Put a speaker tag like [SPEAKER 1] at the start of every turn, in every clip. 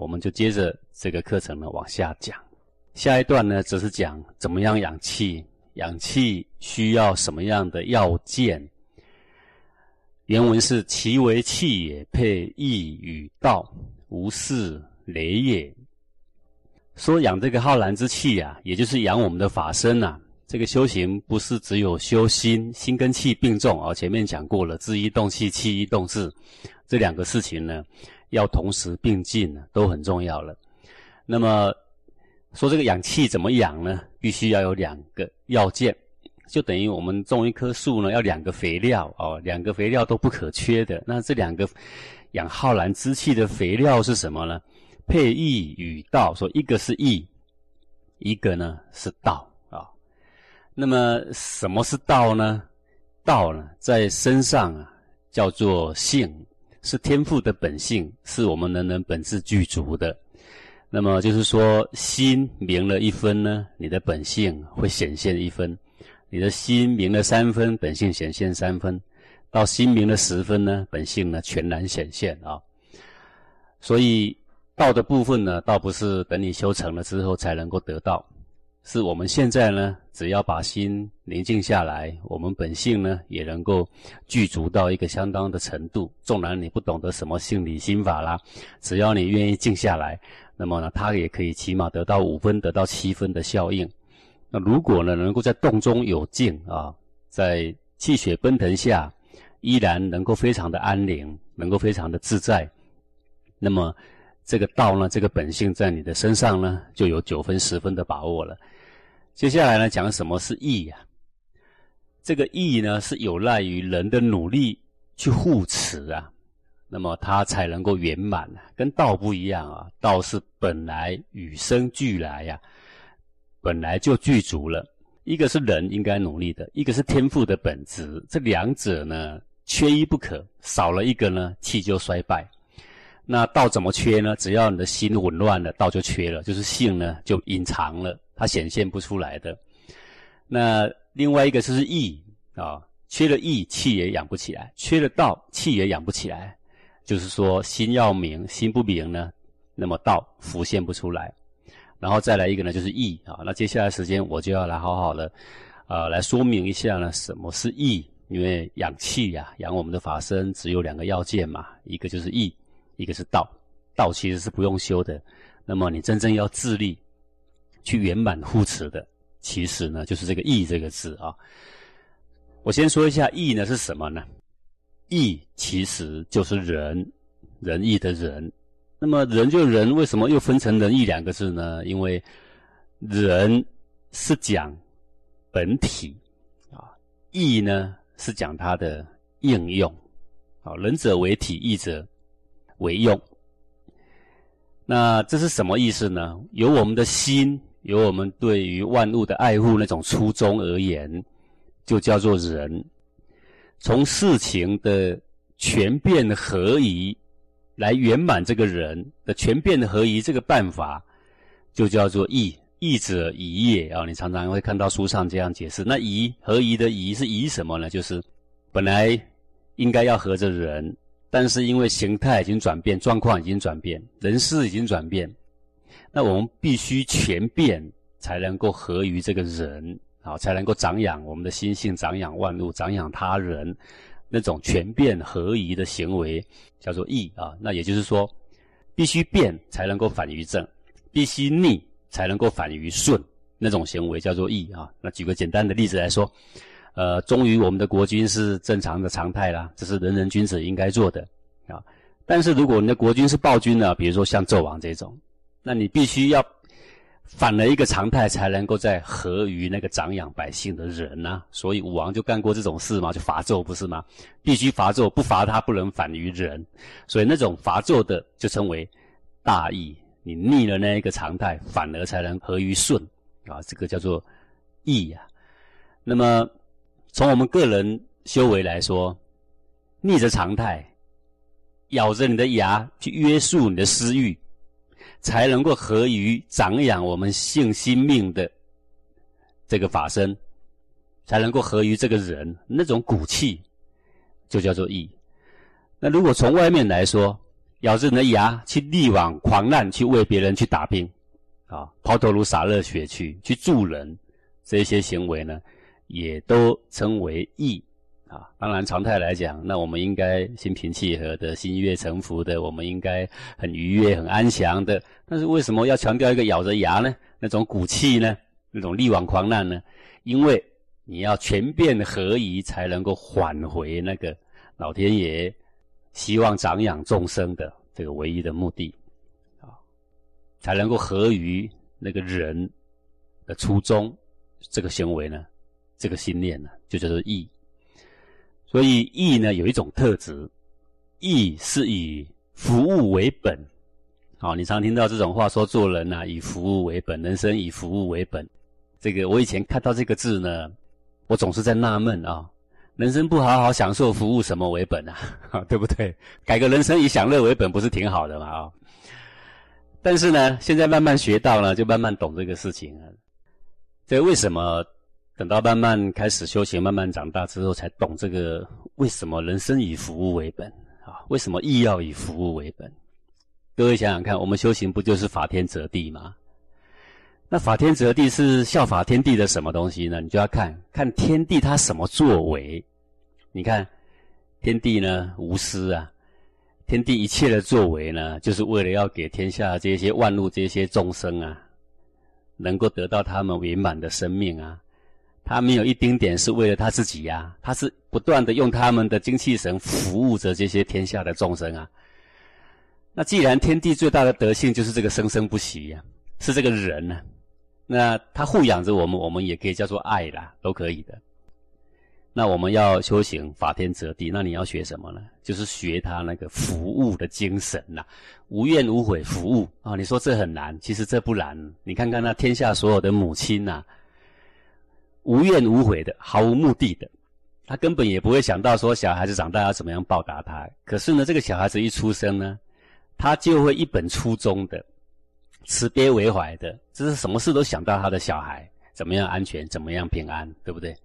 [SPEAKER 1] 我们就接着这个课程呢往下讲。下一段呢，则是讲怎么样养气，养气需要什么样的要件。原文是：其为气也，配义与道，无事雷也。说养这个浩然之气啊，也就是养我们的法身呐。这个修行不是只有修心，心跟气并重啊。前面讲过了，志一动气，气一动志，这两个事情呢，要同时并进呢，都很重要了。那么说这个养气怎么养呢？必须要有两个要件，就等于我们种一棵树呢，要两个肥料哦，两个肥料都不可缺的。那这两个养浩然之气的肥料是什么呢？配义与道，说一个是义，一个呢是道啊。那么什么是道呢？道呢，在身上啊，叫做性，是天赋的本性，是我们人人本质具足的。那么就是说，心明了一分呢，你的本性会显现一分；你的心明了三分，本性显现三分；到心明了十分呢，本性呢全然显现啊。所以道的部分呢，倒不是等你修成了之后才能够得到。是我们现在呢，只要把心宁静下来，我们本性呢也能够具足到一个相当的程度。纵然你不懂得什么性理心法啦，只要你愿意静下来，那么呢，它也可以起码得到五分、得到七分的效应。那如果呢，能够在动中有静啊，在气血奔腾下，依然能够非常的安宁，能够非常的自在，那么。这个道呢，这个本性在你的身上呢，就有九分十分的把握了。接下来呢，讲什么是义呀？这个义呢，是有赖于人的努力去护持啊，那么它才能够圆满啊。跟道不一样啊，道是本来与生俱来呀，本来就具足了。一个是人应该努力的，一个是天赋的本质，这两者呢，缺一不可，少了一个呢，气就衰败。那道怎么缺呢？只要你的心紊乱了，道就缺了，就是性呢就隐藏了，它显现不出来的。那另外一个就是意啊，缺了意，气也养不起来；缺了道，气也养不起来。就是说，心要明，心不明呢，那么道浮现不出来。然后再来一个呢，就是意啊。那接下来时间我就要来好好的啊，来说明一下呢，什么是意？因为养气呀，养我们的法身，只有两个要件嘛，一个就是意。一个是道，道其实是不用修的。那么你真正要自立，去圆满护持的，其实呢就是这个义这个字啊。我先说一下义呢是什么呢？义其实就是仁，仁义的仁。那么仁就仁，为什么又分成仁义两个字呢？因为仁是讲本体啊，义呢是讲它的应用。啊，仁者为体，义者。为用，那这是什么意思呢？由我们的心，由我们对于万物的爱护那种初衷而言，就叫做仁。从事情的全变合一来圆满这个人的全变合一这个办法，就叫做义。义者宜也啊！你常常会看到书上这样解释。那宜合一的宜是宜什么呢？就是本来应该要合着人。但是因为形态已经转变，状况已经转变，人事已经转变，那我们必须全变才能够合于这个人啊，才能够长养我们的心性，长养万物，长养他人，那种全变合宜的行为叫做义啊。那也就是说，必须变才能够反于正，必须逆才能够反于顺，那种行为叫做义啊。那举个简单的例子来说。呃，忠于我们的国君是正常的常态啦，这是人人君子应该做的啊。但是如果你的国君是暴君呢，比如说像纣王这种，那你必须要反了一个常态，才能够在合于那个长养百姓的人呐。所以武王就干过这种事嘛，就伐纣不是吗？必须伐纣，不伐他不能反于人，所以那种伐纣的就称为大义。你逆了那一个常态，反而才能合于顺啊，这个叫做义呀。那么。从我们个人修为来说，逆着常态，咬着你的牙去约束你的私欲，才能够合于长养我们性心命的这个法身，才能够合于这个人那种骨气，就叫做义。那如果从外面来说，咬着你的牙去力挽狂澜，去为别人去打拼，啊，抛头颅洒热血去去助人，这些行为呢，也都称为义。啊，当然常态来讲，那我们应该心平气和的、心悦诚服的，我们应该很愉悦、很安详的。但是为什么要强调一个咬着牙呢？那种骨气呢？那种力挽狂澜呢？因为你要全变合一，才能够返回那个老天爷希望长养众生的这个唯一的目的，啊，才能够合于那个人的初衷。这个行为呢，这个心念呢，就叫做义。所以义呢有一种特质，义是以服务为本。好，你常听到这种话说，做人呐以服务为本，人生以服务为本。这个我以前看到这个字呢，我总是在纳闷啊，人生不好好享受，服务什么为本啊？对不对？改个人生以享乐为本，不是挺好的嘛？啊！但是呢，现在慢慢学到了，就慢慢懂这个事情啊。这为什么？等到慢慢开始修行，慢慢长大之后，才懂这个为什么人生以服务为本啊？为什么义要以服务为本？各位想想看，我们修行不就是法天择地吗？那法天择地是效法天地的什么东西呢？你就要看看天地他什么作为。你看天地呢无私啊，天地一切的作为呢，就是为了要给天下这些万物、这些众生啊，能够得到他们圆满的生命啊。他没有一丁点是为了他自己呀，他是不断的用他们的精气神服务着这些天下的众生啊。那既然天地最大的德性就是这个生生不息呀，是这个人呢，那他护养着我们，我们也可以叫做爱啦，都可以的。那我们要修行法天择地，那你要学什么呢？就是学他那个服务的精神呐，无怨无悔服务啊。你说这很难，其实这不难。你看看那天下所有的母亲呐。无怨无悔的，毫无目的的，他根本也不会想到说小孩子长大要怎么样报答他。可是呢，这个小孩子一出生呢，他就会一本初衷的，慈悲为怀的，这是什么事都想到他的小孩怎么样安全，怎么样平安，对不对？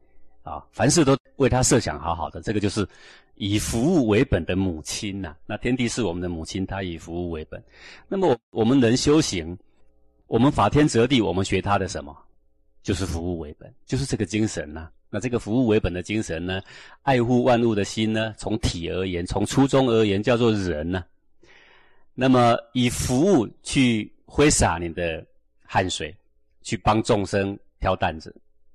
[SPEAKER 1] 啊，凡事都为他设想好好的，这个就是以服务为本的母亲呐。那天地是我们的母亲，她以服务为本。那么我们人修行，我们法天择地，我们学他的什么？就是服务为本，就是这个精神呐。那这个服务为本的精神呢，爱护万物的心呢，从体而言，从初衷而言，叫做人呢。那么以服务去挥洒你的汗水，去帮众生挑担子，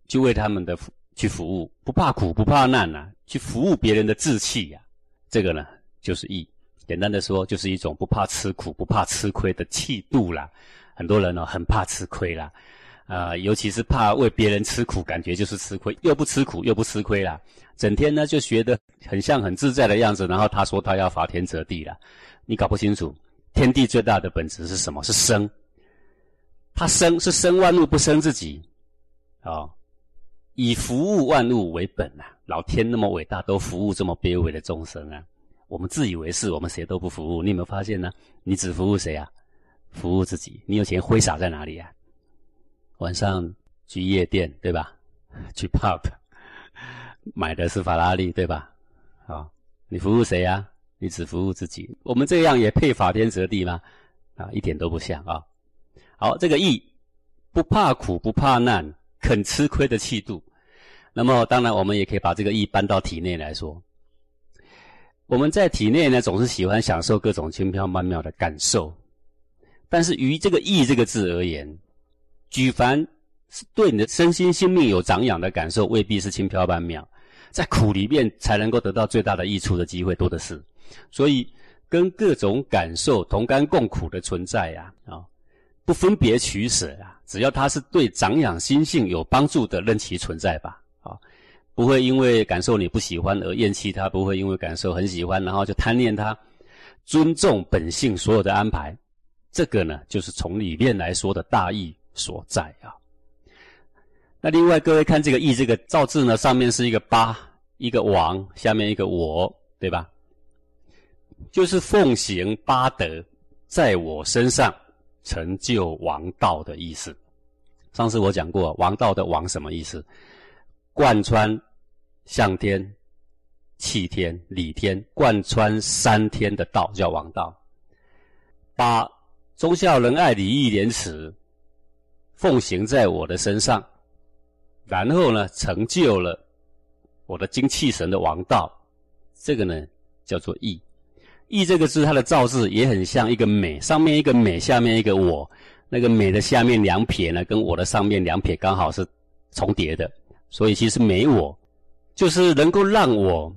[SPEAKER 1] 去为他们的服去服务，不怕苦不怕难呐，去服务别人的志气呀。这个呢，就是义。简单的说，就是一种不怕吃苦、不怕吃亏的气度啦。很多人呢，很怕吃亏啦。啊，尤其是怕为别人吃苦，感觉就是吃亏，又不吃苦又不吃亏啦，整天呢就学得很像很自在的样子。然后他说他要法天择地了，你搞不清楚，天地最大的本质是什么？是生，他生是生万物，不生自己，啊，以服务万物为本呐。老天那么伟大，都服务这么卑微的众生啊。我们自以为是，我们谁都不服务。你有没有发现呢？你只服务谁啊？服务自己。你有钱挥洒在哪里呀？晚上去夜店，对吧？去 pub，买的是法拉利，对吧？啊，你服务谁呀？你只服务自己。我们这样也配法天择地吗？啊，一点都不像啊。好，这个义不怕苦不怕难，肯吃亏的气度。那么，当然我们也可以把这个义搬到体内来说。我们在体内呢，总是喜欢享受各种轻飘曼妙的感受，但是于这个义这个字而言。举凡是对你的身心性命有长养的感受，未必是轻飘曼妙，在苦里面才能够得到最大的益处的机会多的是。所以，跟各种感受同甘共苦的存在呀，啊，不分别取舍啊，只要它是对长养心性有帮助的，任其存在吧，啊，不会因为感受你不喜欢而厌弃它，不会因为感受很喜欢然后就贪恋它，尊重本性所有的安排，这个呢，就是从里面来说的大义。所在啊，那另外各位看这个“义”这个造字呢，上面是一个八，一个王，下面一个我，对吧？就是奉行八德，在我身上成就王道的意思。上次我讲过，王道的王什么意思？贯穿向天、气天、理天，贯穿三天的道叫王道。八忠孝仁爱礼义廉耻奉行在我的身上，然后呢，成就了我的精气神的王道。这个呢，叫做义。义这个字，它的造字也很像一个美，上面一个美，下面一个我。那个美的下面两撇呢，跟我的上面两撇刚好是重叠的，所以其实美我就是能够让我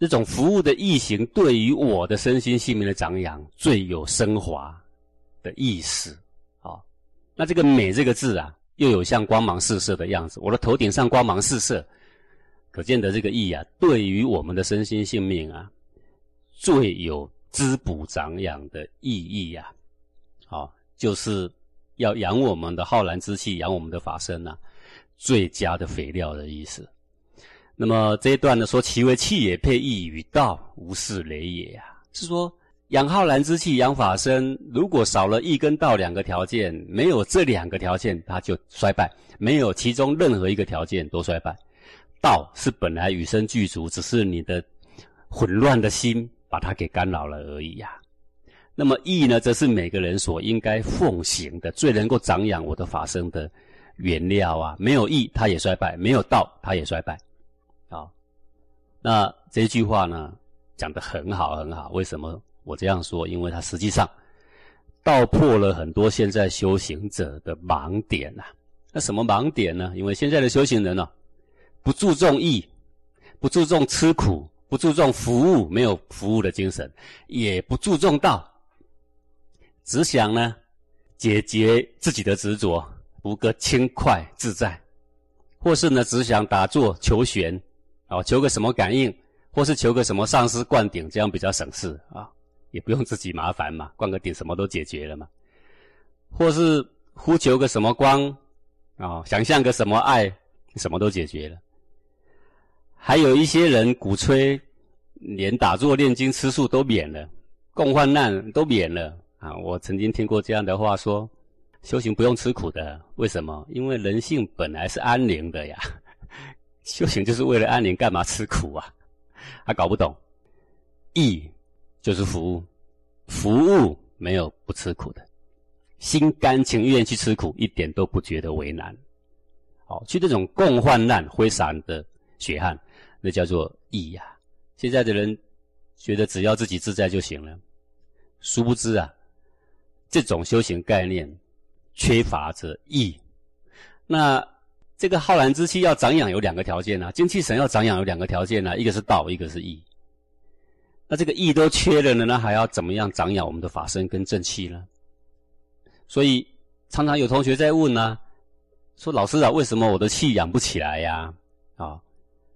[SPEAKER 1] 这种服务的义行对于我的身心性命的长养最有升华的意思。那这个美这个字啊，又有像光芒四射的样子，我的头顶上光芒四射，可见得这个意啊，对于我们的身心性命啊，最有滋补长养的意义呀，好。就是要养我们的浩然之气，养我们的法身呐，最佳的肥料的意思。那么这一段呢，说其为气也配义与道，无是雷也呀。是说养浩然之气，养法身，如果少了义跟道两个条件，没有这两个条件，它就衰败；没有其中任何一个条件都衰败。道是本来与生俱足，只是你的混乱的心把它给干扰了而已呀。那么义呢，则是每个人所应该奉行的，最能够长养我的法身的原料啊！没有义，它也衰败；没有道，它也衰败。好，那这句话呢，讲得很好，很好。为什么我这样说？因为它实际上道破了很多现在修行者的盲点呐。那什么盲点呢？因为现在的修行人呢，不注重义，不注重吃苦，不注重服务，没有服务的精神，也不注重道。只想呢，解决自己的执着，图个轻快自在；或是呢，只想打坐求玄，啊，求个什么感应，或是求个什么上师灌顶，这样比较省事啊，也不用自己麻烦嘛，灌个顶什么都解决了嘛。或是呼求个什么光，啊，想象个什么爱，什么都解决了。还有一些人鼓吹，连打坐、念经、吃素都免了，共患难都免了。啊，我曾经听过这样的话说：修行不用吃苦的，为什么？因为人性本来是安宁的呀。修行就是为了安宁，干嘛吃苦啊？他 搞不懂。义就是服务，服务没有不吃苦的，心甘情愿去吃苦，一点都不觉得为难。好，去这种共患难、挥洒的血汗，那叫做义呀。现在的人觉得只要自己自在就行了，殊不知啊。这种修行概念缺乏着义，那这个浩然之气要长养有两个条件啊，精气神要长养有两个条件啊，一个是道，一个是义。那这个义都缺了呢，那还要怎么样长养我们的法身跟正气呢？所以常常有同学在问呢，说老师啊，为什么我的气养不起来呀？啊，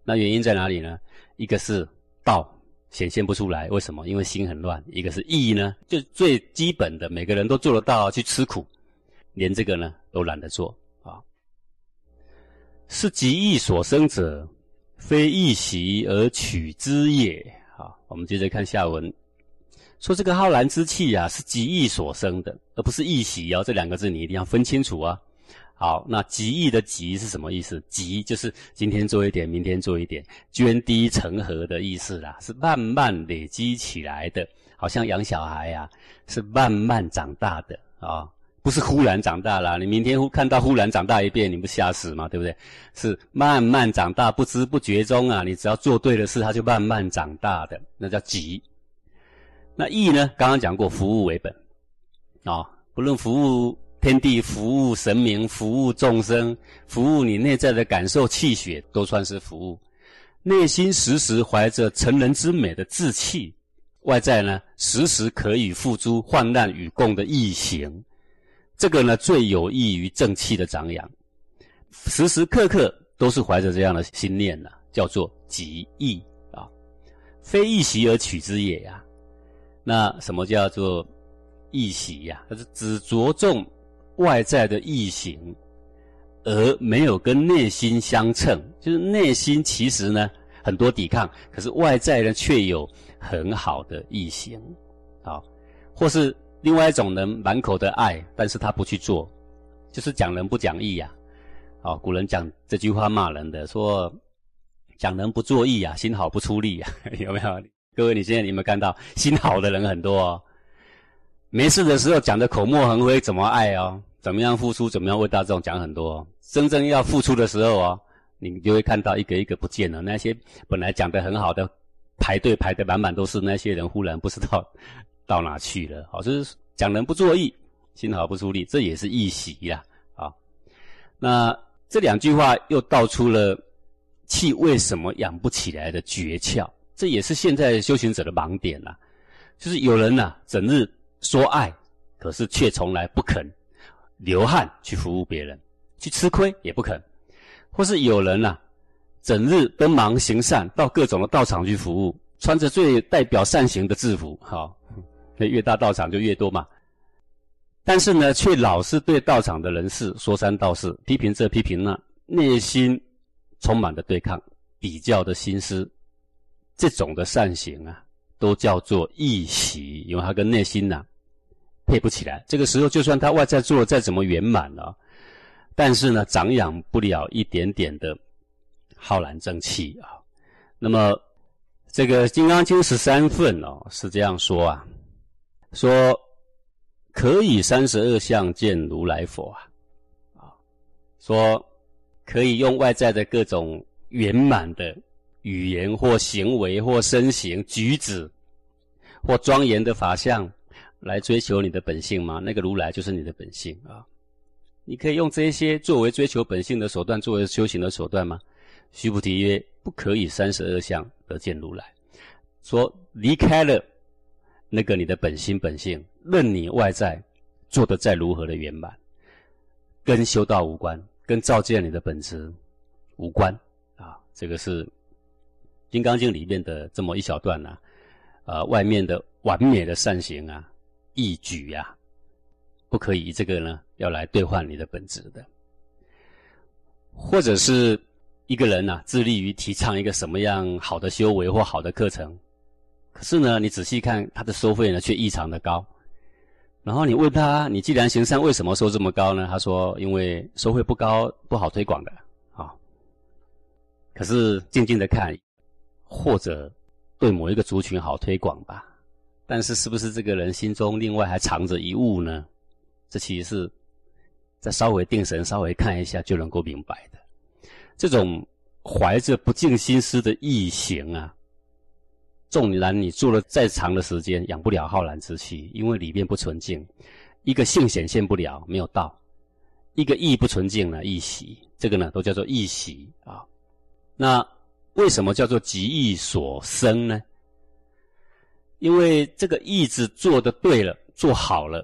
[SPEAKER 1] 那原因在哪里呢？一个是道。显现不出来，为什么？因为心很乱。一个是义呢，就最基本的，每个人都做得到去吃苦，连这个呢都懒得做啊。是极义所生者，非义习而取之也。好，我们接着看下文，说这个浩然之气啊，是极义所生的，而不是义习啊。这两个字你一定要分清楚啊。好，那极易的极是什么意思？极就是今天做一点，明天做一点，涓滴成河的意思啦，是慢慢累积起来的，好像养小孩呀，是慢慢长大的啊，不是忽然长大了。你明天忽看到忽然长大一遍，你不吓死吗？对不对？是慢慢长大，不知不觉中啊，你只要做对的事，它就慢慢长大的，那叫极。那义呢？刚刚讲过，服务为本啊，不论服务。天地服务神明，服务众生，服务你内在的感受，气血都算是服务。内心时时怀着成人之美的志气，外在呢时时可以付诸患难与共的义行，这个呢最有益于正气的长养。时时刻刻都是怀着这样的心念呢，叫做极易啊，非易习而取之也呀。那什么叫做易习呀？它是只着重。外在的易形，而没有跟内心相称，就是内心其实呢很多抵抗，可是外在呢却有很好的易形，啊，或是另外一种人满口的爱，但是他不去做，就是讲人不讲义呀，啊，古人讲这句话骂人的，说讲人不做义呀，心好不出力呀，有没有？各位，你现在有没有看到心好的人很多？没事的时候讲的口沫横飞，怎么爱哦？怎么样付出？怎么样为大众讲很多？真正要付出的时候哦，你就会看到一个一个不见了。那些本来讲的很好的，排队排的满满都是那些人，忽然不知道到哪去了。好，就是讲人不作义，心好不出力，这也是一喜呀。啊，那这两句话又道出了气为什么养不起来的诀窍。这也是现在修行者的盲点啊。就是有人呐，整日说爱，可是却从来不肯。流汗去服务别人，去吃亏也不肯；或是有人呐，整日奔忙行善，到各种的道场去服务，穿着最代表善行的制服，好，越大道场就越多嘛。但是呢，却老是对道场的人事说三道四，批评这批评那，内心充满的对抗、比较的心思，这种的善行啊，都叫做异习，因为他跟内心呐。配不起来，这个时候就算他外在做的再怎么圆满了，但是呢，长养不了一点点的浩然正气啊。那么，这个《金刚经》十三份哦是这样说啊，说可以三十二相见如来佛啊，啊，说可以用外在的各种圆满的语言或行为或身形举止或庄严的法相。来追求你的本性吗？那个如来就是你的本性啊！你可以用这些作为追求本性的手段，作为修行的手段吗？须菩提曰：不可以三十二相得见如来。说离开了那个你的本心本性，任你外在做的再如何的圆满，跟修道无关，跟照见你的本质无关啊！这个是《金刚经》里面的这么一小段呐，呃，外面的完美的善行啊。义举呀，不可以这个呢，要来兑换你的本质的，或者是一个人呐，致力于提倡一个什么样好的修为或好的课程，可是呢，你仔细看他的收费呢，却异常的高。然后你问他，你既然行善，为什么收这么高呢？他说，因为收费不高，不好推广的啊。可是静静的看，或者对某一个族群好推广吧。但是，是不是这个人心中另外还藏着一物呢？这其实是再稍微定神、稍微看一下就能够明白的。这种怀着不净心思的意行啊，纵然你做了再长的时间，养不了浩然之气，因为里面不纯净。一个性显现不了，没有道；一个意不纯净呢，意习，这个呢都叫做意习啊。那为什么叫做极意所生呢？因为这个意志做的对了，做好了，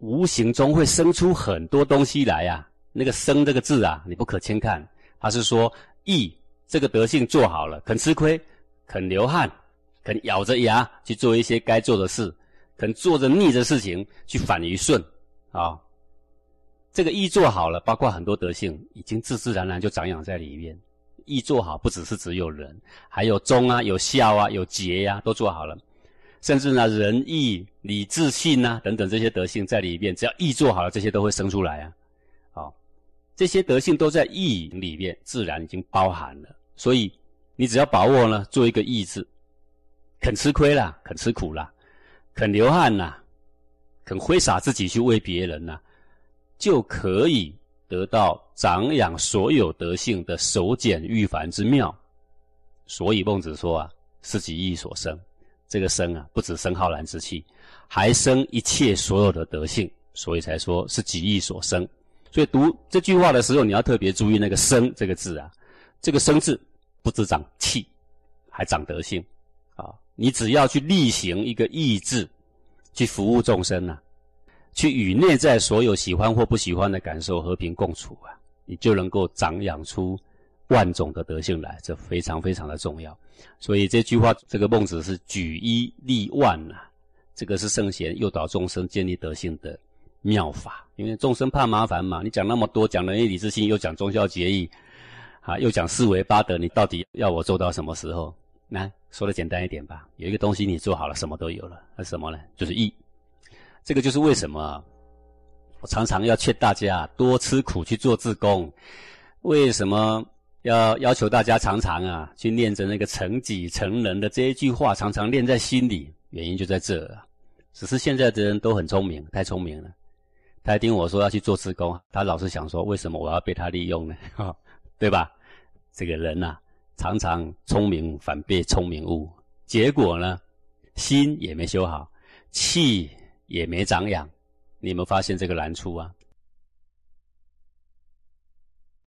[SPEAKER 1] 无形中会生出很多东西来呀。那个“生”这个字啊，你不可轻看。他是说意这个德性做好了，肯吃亏，肯流汗，肯咬着牙去做一些该做的事，肯做着逆的事情去反于顺啊。这个意做好了，包括很多德性，已经自自然然就长养在里面。意做好，不只是只有人，还有忠啊，有孝啊，有节呀，都做好了。甚至呢，仁义礼智信呐等等这些德性在里面，只要义做好了，这些都会生出来啊。好，这些德性都在义里面，自然已经包含了。所以你只要把握呢，做一个义字，肯吃亏啦，肯吃苦啦，肯流汗呐，肯挥洒自己去为别人呐，就可以得到长养所有德性的守简御繁之妙。所以孟子说啊，是己意所生。这个生啊，不止生浩然之气，还生一切所有的德性，所以才说是己意所生。所以读这句话的时候，你要特别注意那个“生”这个字啊。这个“生”字不只长气，还长德性。你只要去力行一个意志，去服务众生啊，去与内在所有喜欢或不喜欢的感受和平共处啊，你就能够长养出。万种的德性来，这非常非常的重要。所以这句话，这个孟子是举一立万呐，这个是圣贤诱导众生建立德性的妙法。因为众生怕麻烦嘛，你讲那么多，讲仁义礼智信，又讲忠孝节义，啊，又讲四维八德，你到底要我做到什么时候？那说的简单一点吧，有一个东西你做好了，什么都有了。那什么呢？就是义。这个就是为什么我常常要劝大家多吃苦去做自宫。为什么？要要求大家常常啊去念着那个成己成人的这一句话，常常念在心里。原因就在这儿，只是现在的人都很聪明，太聪明了。他听我说要去做自工，他老是想说，为什么我要被他利用呢？哈，对吧？这个人呐，常常聪明反被聪明误，结果呢，心也没修好，气也没长养。你有没有发现这个难处啊？